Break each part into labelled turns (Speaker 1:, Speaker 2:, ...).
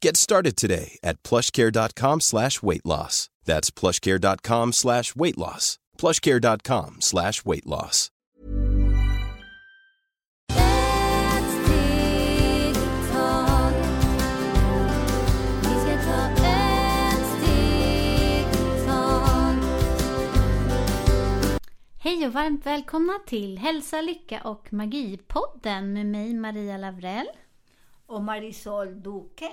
Speaker 1: Get started today at plushcare.com slash weight loss. That's plushcare.com slash weight loss. plushcare.com slash weight loss.
Speaker 2: Hej och varmt välkomna till Hälsa, Lycka och Magi-podden med mig Maria Lavrell.
Speaker 3: och Marisol Duque.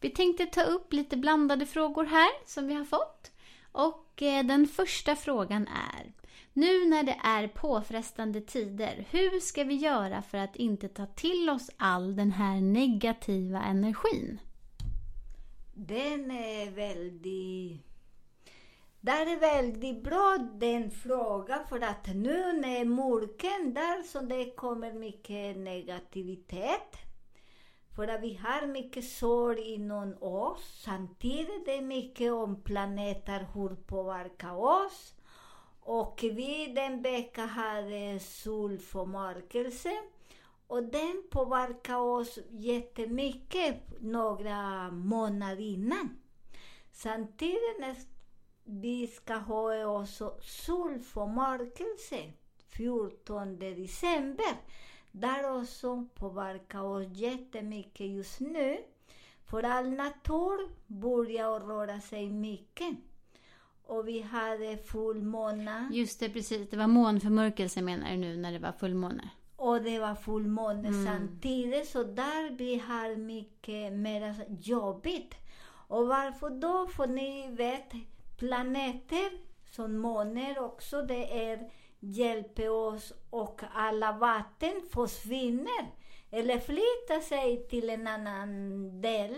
Speaker 2: Vi tänkte ta upp lite blandade frågor här som vi har fått. Och eh, den första frågan är Nu när det är påfrestande tider, hur ska vi göra för att inte ta till oss all den här negativa energin?
Speaker 3: Den är väldigt... Det är väldigt bra den frågan för att nu när mörken där så det kommer mycket negativitet. För att vi har mycket sorg inom oss. Samtidigt är det mycket om planeter hur påverkar oss. Och vi den veckan hade solförmörkelse. Och den påverkar oss jättemycket några månader innan. Samtidigt när vi ska ha också solförmörkelse 14 december. Där också påverkar oss jättemycket just nu. För all natur börjar röra sig mycket. Och vi hade fullmåne.
Speaker 2: Just det, precis. Det var månförmörkelse menar du nu när det var fullmåne?
Speaker 3: Och det var fullmåne samtidigt, så där vi har mycket mer jobbigt. Och varför då? För ni vet, planeter som månen också, det är hjälper oss och alla vatten försvinner eller flyttar sig till en annan del.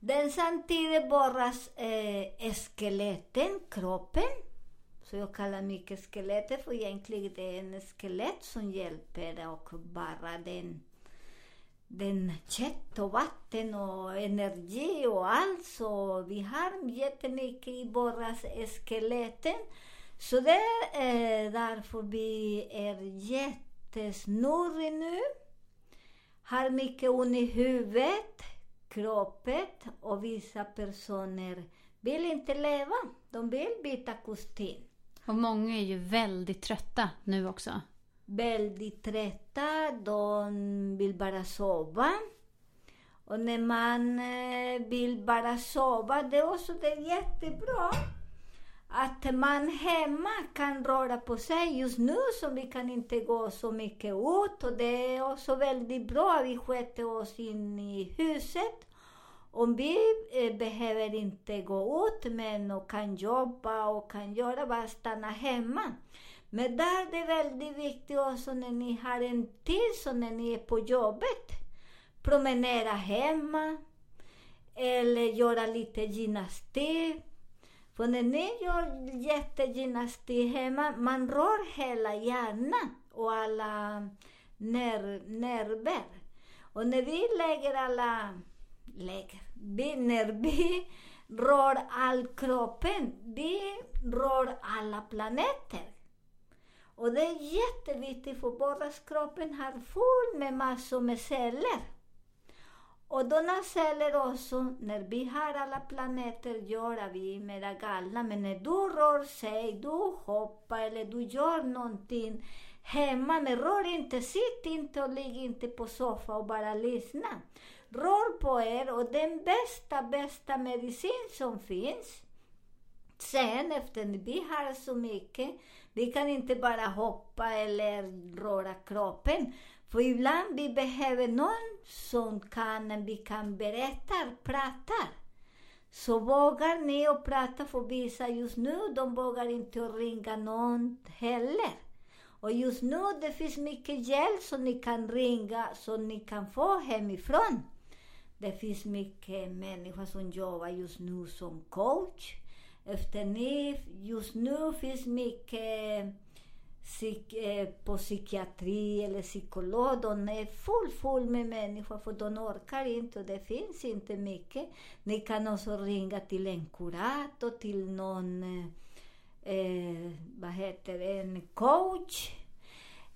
Speaker 3: Den samtidigt borras eh, skeletten, kroppen, så jag kallar mycket skelettet för egentligen det är en skelett som hjälper och bara den, den kött och vatten och energi och allt. Så vi har jättemycket i våra skeletten. Så det är därför vi är jättesnurriga nu. Har mycket ont i huvudet, kroppen och vissa personer vill inte leva. De vill byta kostym.
Speaker 2: Och många är ju väldigt trötta nu också.
Speaker 3: väldigt trötta, de vill bara sova. Och när man eh, vill bara sova, det är också det är jättebra att man hemma kan röra på sig just nu så vi kan inte gå så mycket ut och det är också väldigt bra att vi sköter oss in i huset. Om vi eh, behöver inte gå ut men och kan jobba och kan göra, bara stanna hemma. Men där det är väldigt viktigt också när ni har en tid, så när ni är på jobbet, promenera hemma eller göra lite gymnastik. För när ni gör jättegymnastik hemma, man rör hela hjärnan och alla ner nerver. Och när vi lägger alla, lägger, vi, när vi rör all kroppen. Vi rör alla planeter. Och det är jätteviktigt för båda kroppen har full med massor med celler. Och denna celler också, när vi har alla planeter, gör vi mera galna. Men när du rör sig, du hoppar eller du gör någonting hemma, men rör inte, sitt inte och ligg inte på soffan och bara lyssna. Rör på er och den bästa, bästa medicin som finns, sen efter vi har så mycket, vi kan inte bara hoppa eller röra kroppen. För ibland vi behöver någon som kan, vi kan berätta, prata. Så vågar ni att prata för vissa just nu, de vågar inte ringa någon heller. Och just nu det finns mycket hjälp som ni kan ringa, som ni kan få hemifrån. Det finns mycket människor som jobbar just nu som coach. Efter ni, just nu finns mycket psyk, eh, på psykiatri eller psykolog. De är full, full med människor för de orkar inte och det finns inte mycket. Ni kan också ringa till en kurator, till någon, eh, vad heter det, en coach.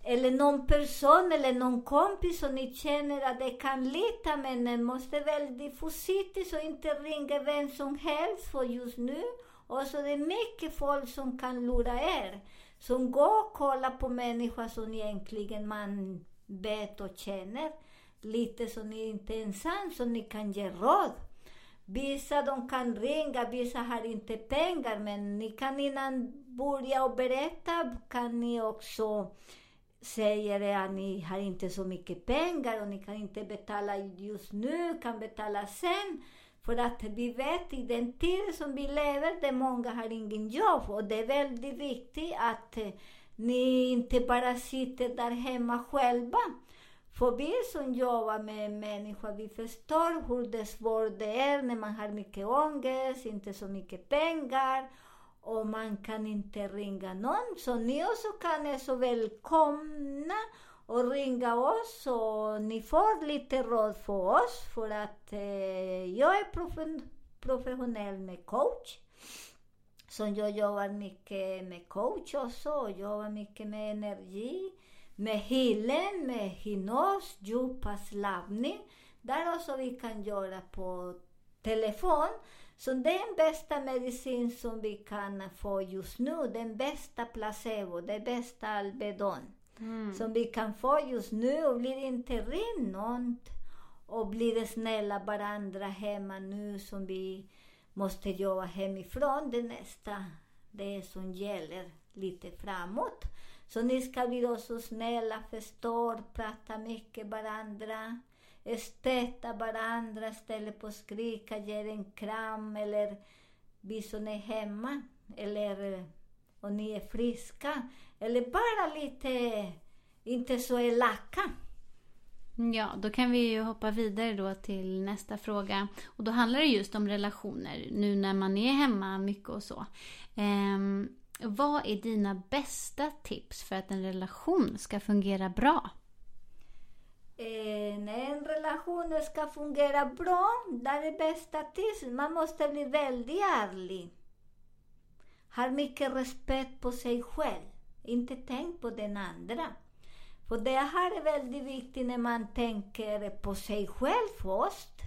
Speaker 3: Eller någon person eller någon kompis som ni känner att det kan lita men ni måste väldigt försiktigt så inte ringa vem som helst för just nu. Och så det är mycket folk som kan lura er som går och kollar på människor som egentligen man vet och känner. Lite så ni inte är ensam, så ni kan ge råd. Vissa de kan ringa, vissa har inte pengar, men ni kan innan börja och berätta kan ni också säga att ni har inte så mycket pengar och ni kan inte betala just nu, kan betala sen. För att vi vet i den tid som vi lever, där många har ingen jobb och det är väldigt viktigt att eh, ni inte bara sitter där hemma själva. För vi som jobbar med människor, vi förstår hur det svårt det är när man har mycket ångest, inte så mycket pengar och man kan inte ringa någon. Så ni också kan är så välkomna och ringa oss och ni får lite råd för oss för att eh, jag är professionell med coach. Så jag jobbar mycket med coach också och jobbar mycket med energi, med healing, med hypnos, djupavslappning. Där också vi kan göra på telefon. Så det är den bästa medicin som vi kan få just nu, den bästa placebo, den bästa Alvedon mm. som vi kan få just nu och blir inte rinnont och blir snälla varandra hemma nu som vi måste jobba hemifrån det nästa, det som gäller lite framåt. Så ni ska bli då så snälla, förstår, prata mycket varandra, stötta varandra istället på att skrika, ge en kram eller vi som är hemma eller och ni är friska. Eller bara lite, inte så elaka.
Speaker 2: Ja, då kan vi ju hoppa vidare då till nästa fråga. Och då handlar det just om relationer, nu när man är hemma mycket och så. Eh, vad är dina bästa tips för att en relation ska fungera bra?
Speaker 3: Eh, när en relation ska fungera bra, där är bästa tips, man måste bli väldigt ärlig har mycket respekt på sig själv, inte tänk på den andra. För det här är väldigt viktigt när man tänker på sig själv först.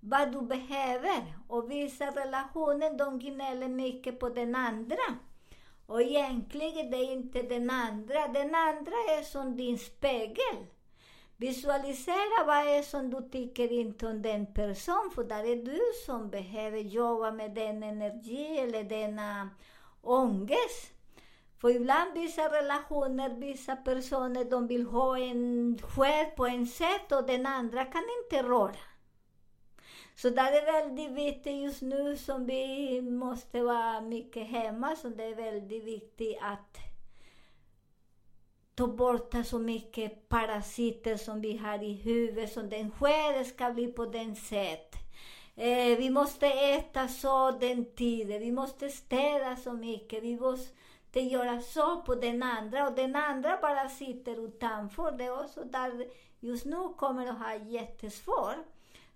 Speaker 3: Vad du behöver. Och vissa relationer, de gnäller mycket på den andra. Och egentligen det är inte den andra. Den andra är som din spegel. Visualisera vad det är som du tycker inte om den personen, för där är du som behöver jobba med den energi eller denna ångest. För ibland vissa relationer, vissa personer, de vill ha en själ på en sätt och den andra kan inte röra. Så där är väldigt viktigt just nu som vi måste vara mycket hemma, så det är väldigt viktigt att ta bort så mycket parasiter som vi har i huvudet, så den själ ska bli på den sätt. Eh, vi måste äta så den tiden, vi måste städa så mycket, vi måste göra så på den andra och den andra bara sitter utanför. Det är också där just nu kommer att ha jättesvårt.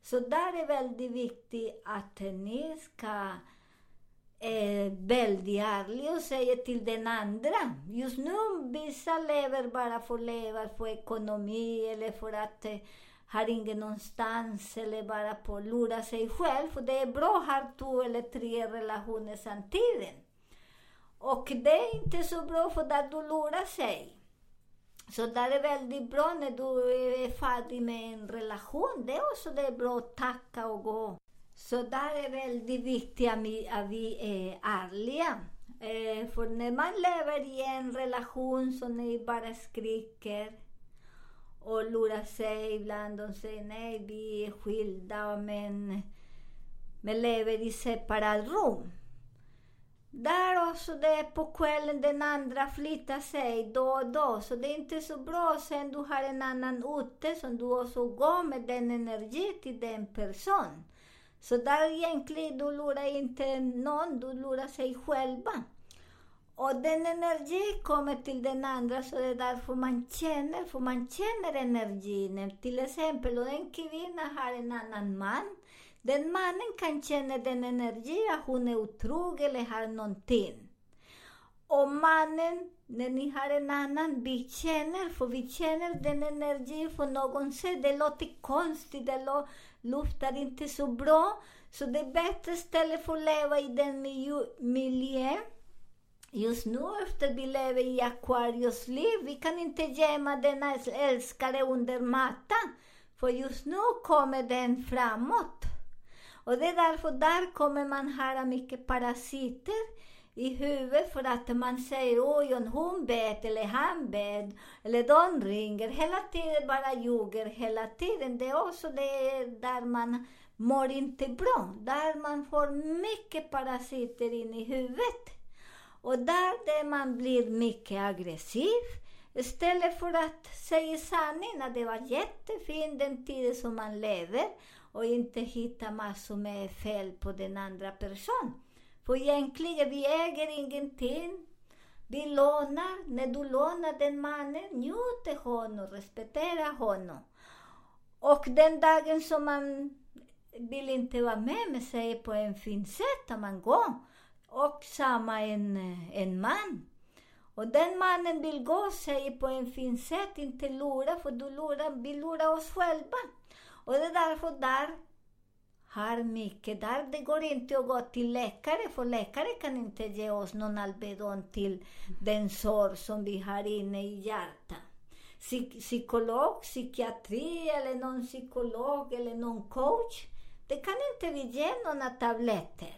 Speaker 3: Så där är väldigt viktigt att ni ska Eh, är väldigt ärlig och säger till den andra. Just nu vissa lever bara för att leva för ekonomi eller för att eh, har ingen någonstans eller bara på att lura sig själv. För det är bra att ha två eller tre relationer samtidigt. Och det är inte så bra för att du lurar sig. Så där är väldigt bra när du är färdig med en relation. Det är också det är bra att tacka och gå. Så där är väldigt viktigt att vi är ärliga. Eh, för när man lever i en relation som ni bara skriker och lurar sig ibland De säger nej, vi är skilda men, men lever i separat rum. Där också det är på kvällen den andra flyttar sig då och då, så det är inte så bra. Sen du har en annan ute som du också går med den energin till den personen. Så där egentligen, du lurar inte någon, du lurar sig själva. Och den energi kommer till den andra, så det är därför man känner, för man känner energin. Till exempel, om en kvinna har en annan man, den mannen kan känna den energin, att hon är otrogen eller har någonting. Och mannen, när ni har en annan, vi känner, för vi känner den energin på något sätt. Det låter konstigt, det låter luftar inte så bra. Så det är bättre ställe för att leva i den miljön. Just nu efter vi lever i Aquarius liv, vi kan inte gömma denna älskare under mattan. För just nu kommer den framåt. Och det är därför där kommer man ha mycket parasiter i huvudet för att man säger oj, hon bet eller han bet eller de ringer. Hela tiden bara ljuger hela tiden. Det är också det där man mår inte bra. Där man får mycket parasiter in i huvudet. Och där det man blir mycket aggressiv. Istället för att säga sanningen, att det var jättefint den tiden som man lever och inte hitta massor med fel på den andra personen. För egentligen, vi äger ingenting. Vi lånar. När du lånar den mannen, njut honom, respektera honom. Och den dagen som man vill inte vara med men säger på en fin sätt, att man går. Och samma en, en man. Och den mannen vill gå säger på en fin sätt, inte lura, för du lurar, vi lurar oss själva. Och det är därför där har mycket där. Det går inte att gå till läkare, för läkare kan inte ge oss någon Alvedon till den sår som vi har inne i hjärtat. Psykolog, psykiatri eller någon psykolog eller någon coach, det kan inte vi ge några tabletter.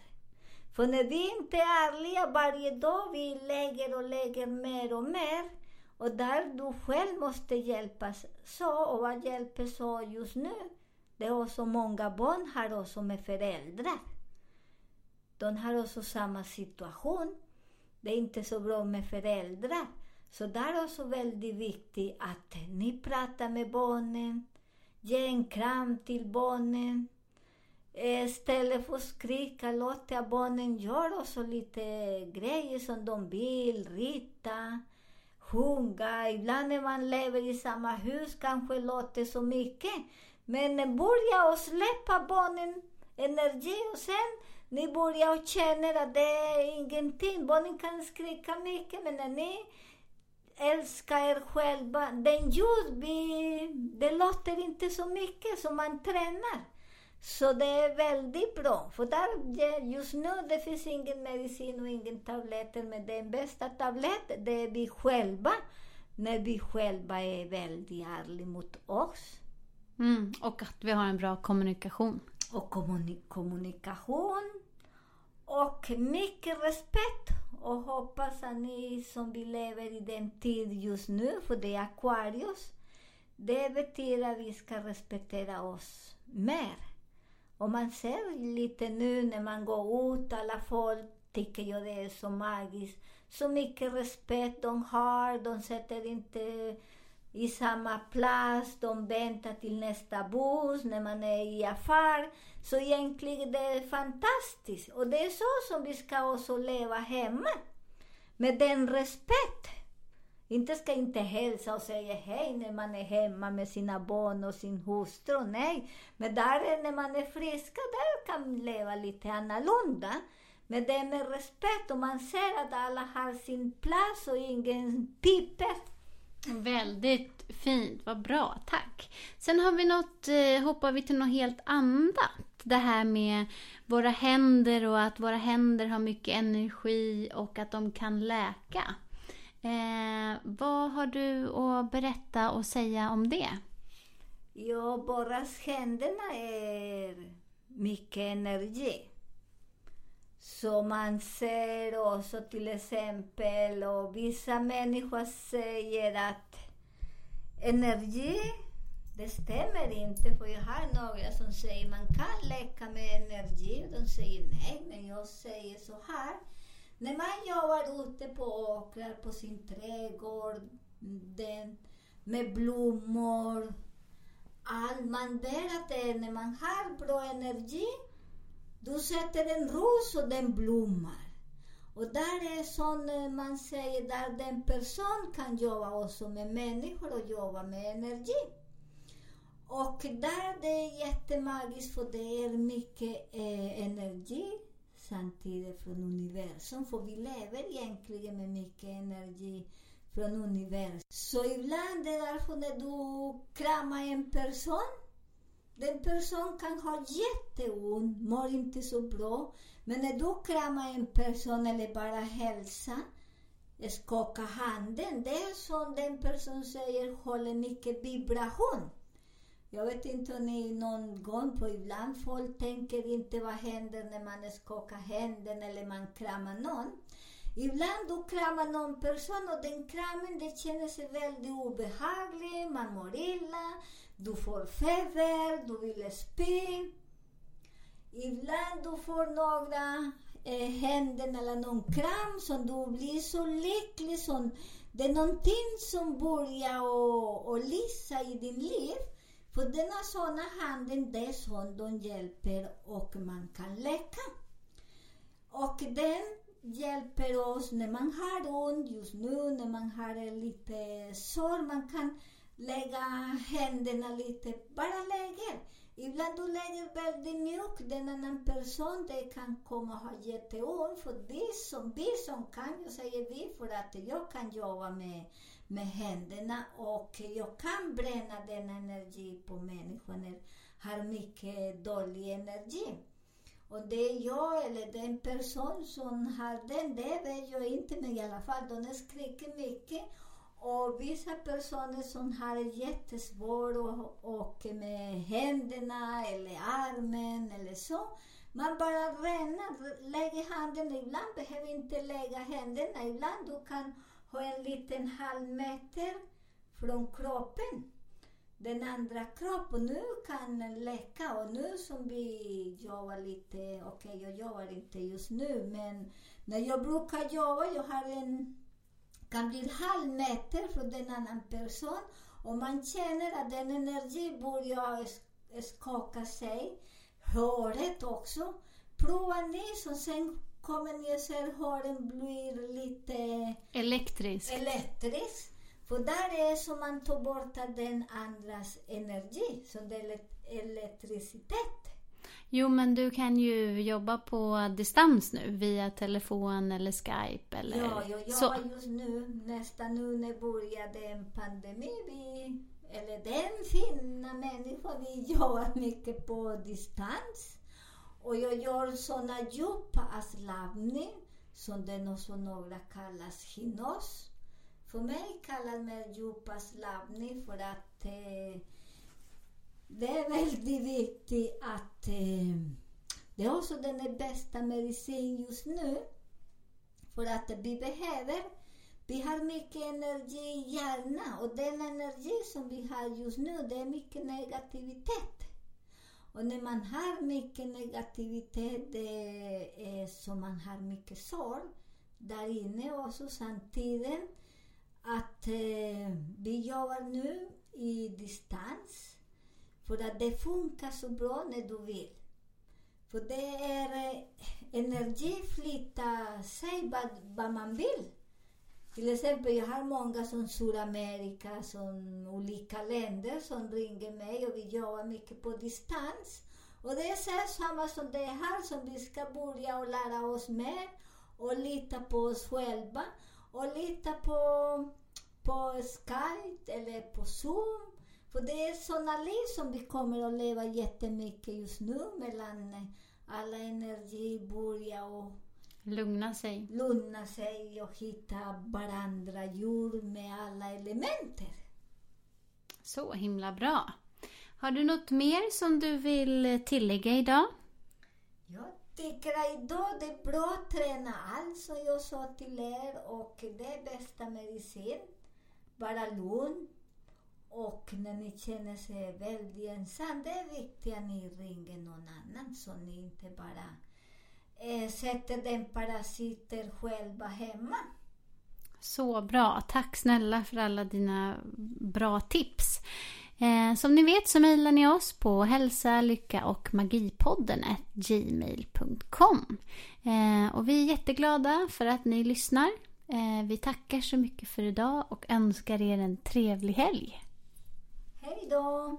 Speaker 3: För när vi inte är ärliga varje dag, vi lägger och lägger mer och mer. Och där du själv måste hjälpas så, och vad hjälper så just nu? Det är också många barn har också med föräldrar. De har också samma situation. Det är inte så bra med föräldrar. Så där är också väldigt viktigt att ni pratar med barnen, ge en kram till barnen. Istället för att skrika, låta barnen göra också lite grejer som de vill, rita, sjunga. Ibland när man lever i samma hus kanske låter så mycket. Men börja och släppa barnen energi och sen ni börjar och känner att det är ingenting. Barnen kan skrika mycket, men när ni älskar er själva, den ljud, det låter inte så mycket som man tränar. Så det är väldigt bra. För där, just nu det finns ingen medicin och ingen tabletter, men den bästa tabletten det är vi själva. När vi själva är väldigt ärliga mot oss.
Speaker 2: Mm, och att vi har en bra kommunikation.
Speaker 3: Och kommuni kommunikation. Och mycket respekt. Och hoppas att ni som vi lever i den tid just nu, för det är Aquarius, det betyder att vi ska respektera oss mer. Och man ser lite nu när man går ut, alla folk tycker jag det är så magiskt. Så mycket respekt de har, de sätter inte i samma plats, de väntar till nästa buss när man är i affär. Så egentligen det är fantastiskt. Och det är så som vi ska också leva hemma. Med den respekt. Inte ska inte hälsa och säga hej när man är hemma med sina barn och sin hustru. Nej, men där när man är friska, där kan man leva lite annorlunda. Men det är med respekt och man ser att alla har sin plats och ingen piper.
Speaker 2: Väldigt fint, vad bra, tack. Sen har vi något, eh, hoppar vi till något helt annat. Det här med våra händer och att våra händer har mycket energi och att de kan läka. Eh, vad har du att berätta och säga om det?
Speaker 3: Ja, bara händerna är mycket energi som man ser också till exempel, och vissa människor säger att energi, det stämmer inte. För jag har några som säger man kan leka med energi. E de säger nej, men jag säger så här. När man jobbar ute på åkrar, på sin trädgård, den, med blommor, allt, man vet att det är när man har bra energi, du sätter en ros och den blommar. Och där är sån eh, man säger, där den person kan jobba också med människor och jobba med energi. Och där det är jättemagiskt för det är mycket eh, energi samtidigt från universum. För vi lever egentligen med mycket energi från universum. Så ibland är det därför när du kramar en person, den person kan ha jätteont, mår inte så bra. Men när du kramar en person eller bara hälsa, eh, skaka handen, det är som den person säger, håller mycket vibration. Jag vet inte om ni någon gång på ibland folk tänker inte vad händer när man skakar händen eller man kramar någon. Ibland du kramar någon person och den kramen det känner sig väldigt obehaglig, man mår illa, du får feber, du vill spy. Ibland du får några eh, händer eller någon kram som du blir så lycklig som det är någonting som börjar och, och lysa i din liv. För denna sådana handen, det är sånt de hjälper och man kan läka. Och den hjälper oss när man har ont just nu, när man har lite sår. Man kan lägga händerna lite, bara lägger. Ibland du lägger väldigt mjukt, den annan person det kan komma och ha jätteont. För det som, vi som kan, jag säger vi för att jag kan jobba med, med händerna och jag kan bränna den energi på människor när har mycket dålig energi. Och det är jag eller den person som har den, det vet jag inte, men i alla fall, de skriker mycket. Och vissa personer som har jättesvårt och, och med händerna eller armen eller så. Man bara ränner, lägger handen. Ibland behöver inte lägga händerna. Ibland du kan ha en liten halv meter från kroppen. Den andra kroppen nu kan läcka och nu som vi jobbar lite, okej okay, jag jobbar inte just nu men när jag brukar jobba, jag har en kan bli en halv meter från den annan person och man känner att den energi börjar skaka sig. Håret också. Prova ni så sen kommer ni att se håren blir lite
Speaker 2: elektriskt.
Speaker 3: elektriskt. För där är som man tar bort den andras energi, det är elektricitet.
Speaker 2: Jo, men du kan ju jobba på distans nu via telefon eller Skype eller
Speaker 3: Ja, jag jobbar så. just nu, nästan nu när började en pandemi. Vi, eller den fina människa, vi jobbar mycket på distans. Och jag gör såna djupa avslappning som det också några kallas hypnos. För mig kallar man djupa avslappning för att eh, det är väldigt viktigt att eh, det är också den bästa medicin just nu. För att vi behöver, vi har mycket energi i hjärnan och den energi som vi har just nu, det är mycket negativitet. Och när man har mycket negativitet, det är som man har mycket sorg där inne också samtidigt. Att eh, vi jobbar nu i distans för att det funkar så bra när du vill. För det är eh, energi flytta sig vad, vad man vill. Till exempel, jag har många från Sydamerika, från olika länder som ringer mig och vi jobbar mycket på distans. Och det är så samma som det här som vi ska börja och lära oss mer och lita på oss själva och lita på, på Skype eller på Zoom. För det är sådana liv som vi kommer att leva jättemycket just nu mellan alla energi börja och
Speaker 2: Lugna sig.
Speaker 3: lugna sig och hitta varandra jord med alla elementer.
Speaker 2: Så himla bra. Har du något mer som du vill tillägga idag?
Speaker 3: Jag tycker att idag det är bra att träna allt som jag sa till er och det är bästa medicin. Bara lugn. Och när ni känner sig väldigt ensam, det är viktigt att ni ringer någon annan så ni inte bara eh, sätter den parasiter själva hemma.
Speaker 2: Så bra. Tack snälla för alla dina bra tips. Eh, som ni vet så mejlar ni oss på hälsa, lycka och magipodden gmail.com. Eh, och vi är jätteglada för att ni lyssnar. Eh, vi tackar så mycket för idag och önskar er en trevlig helg.
Speaker 3: Hej då!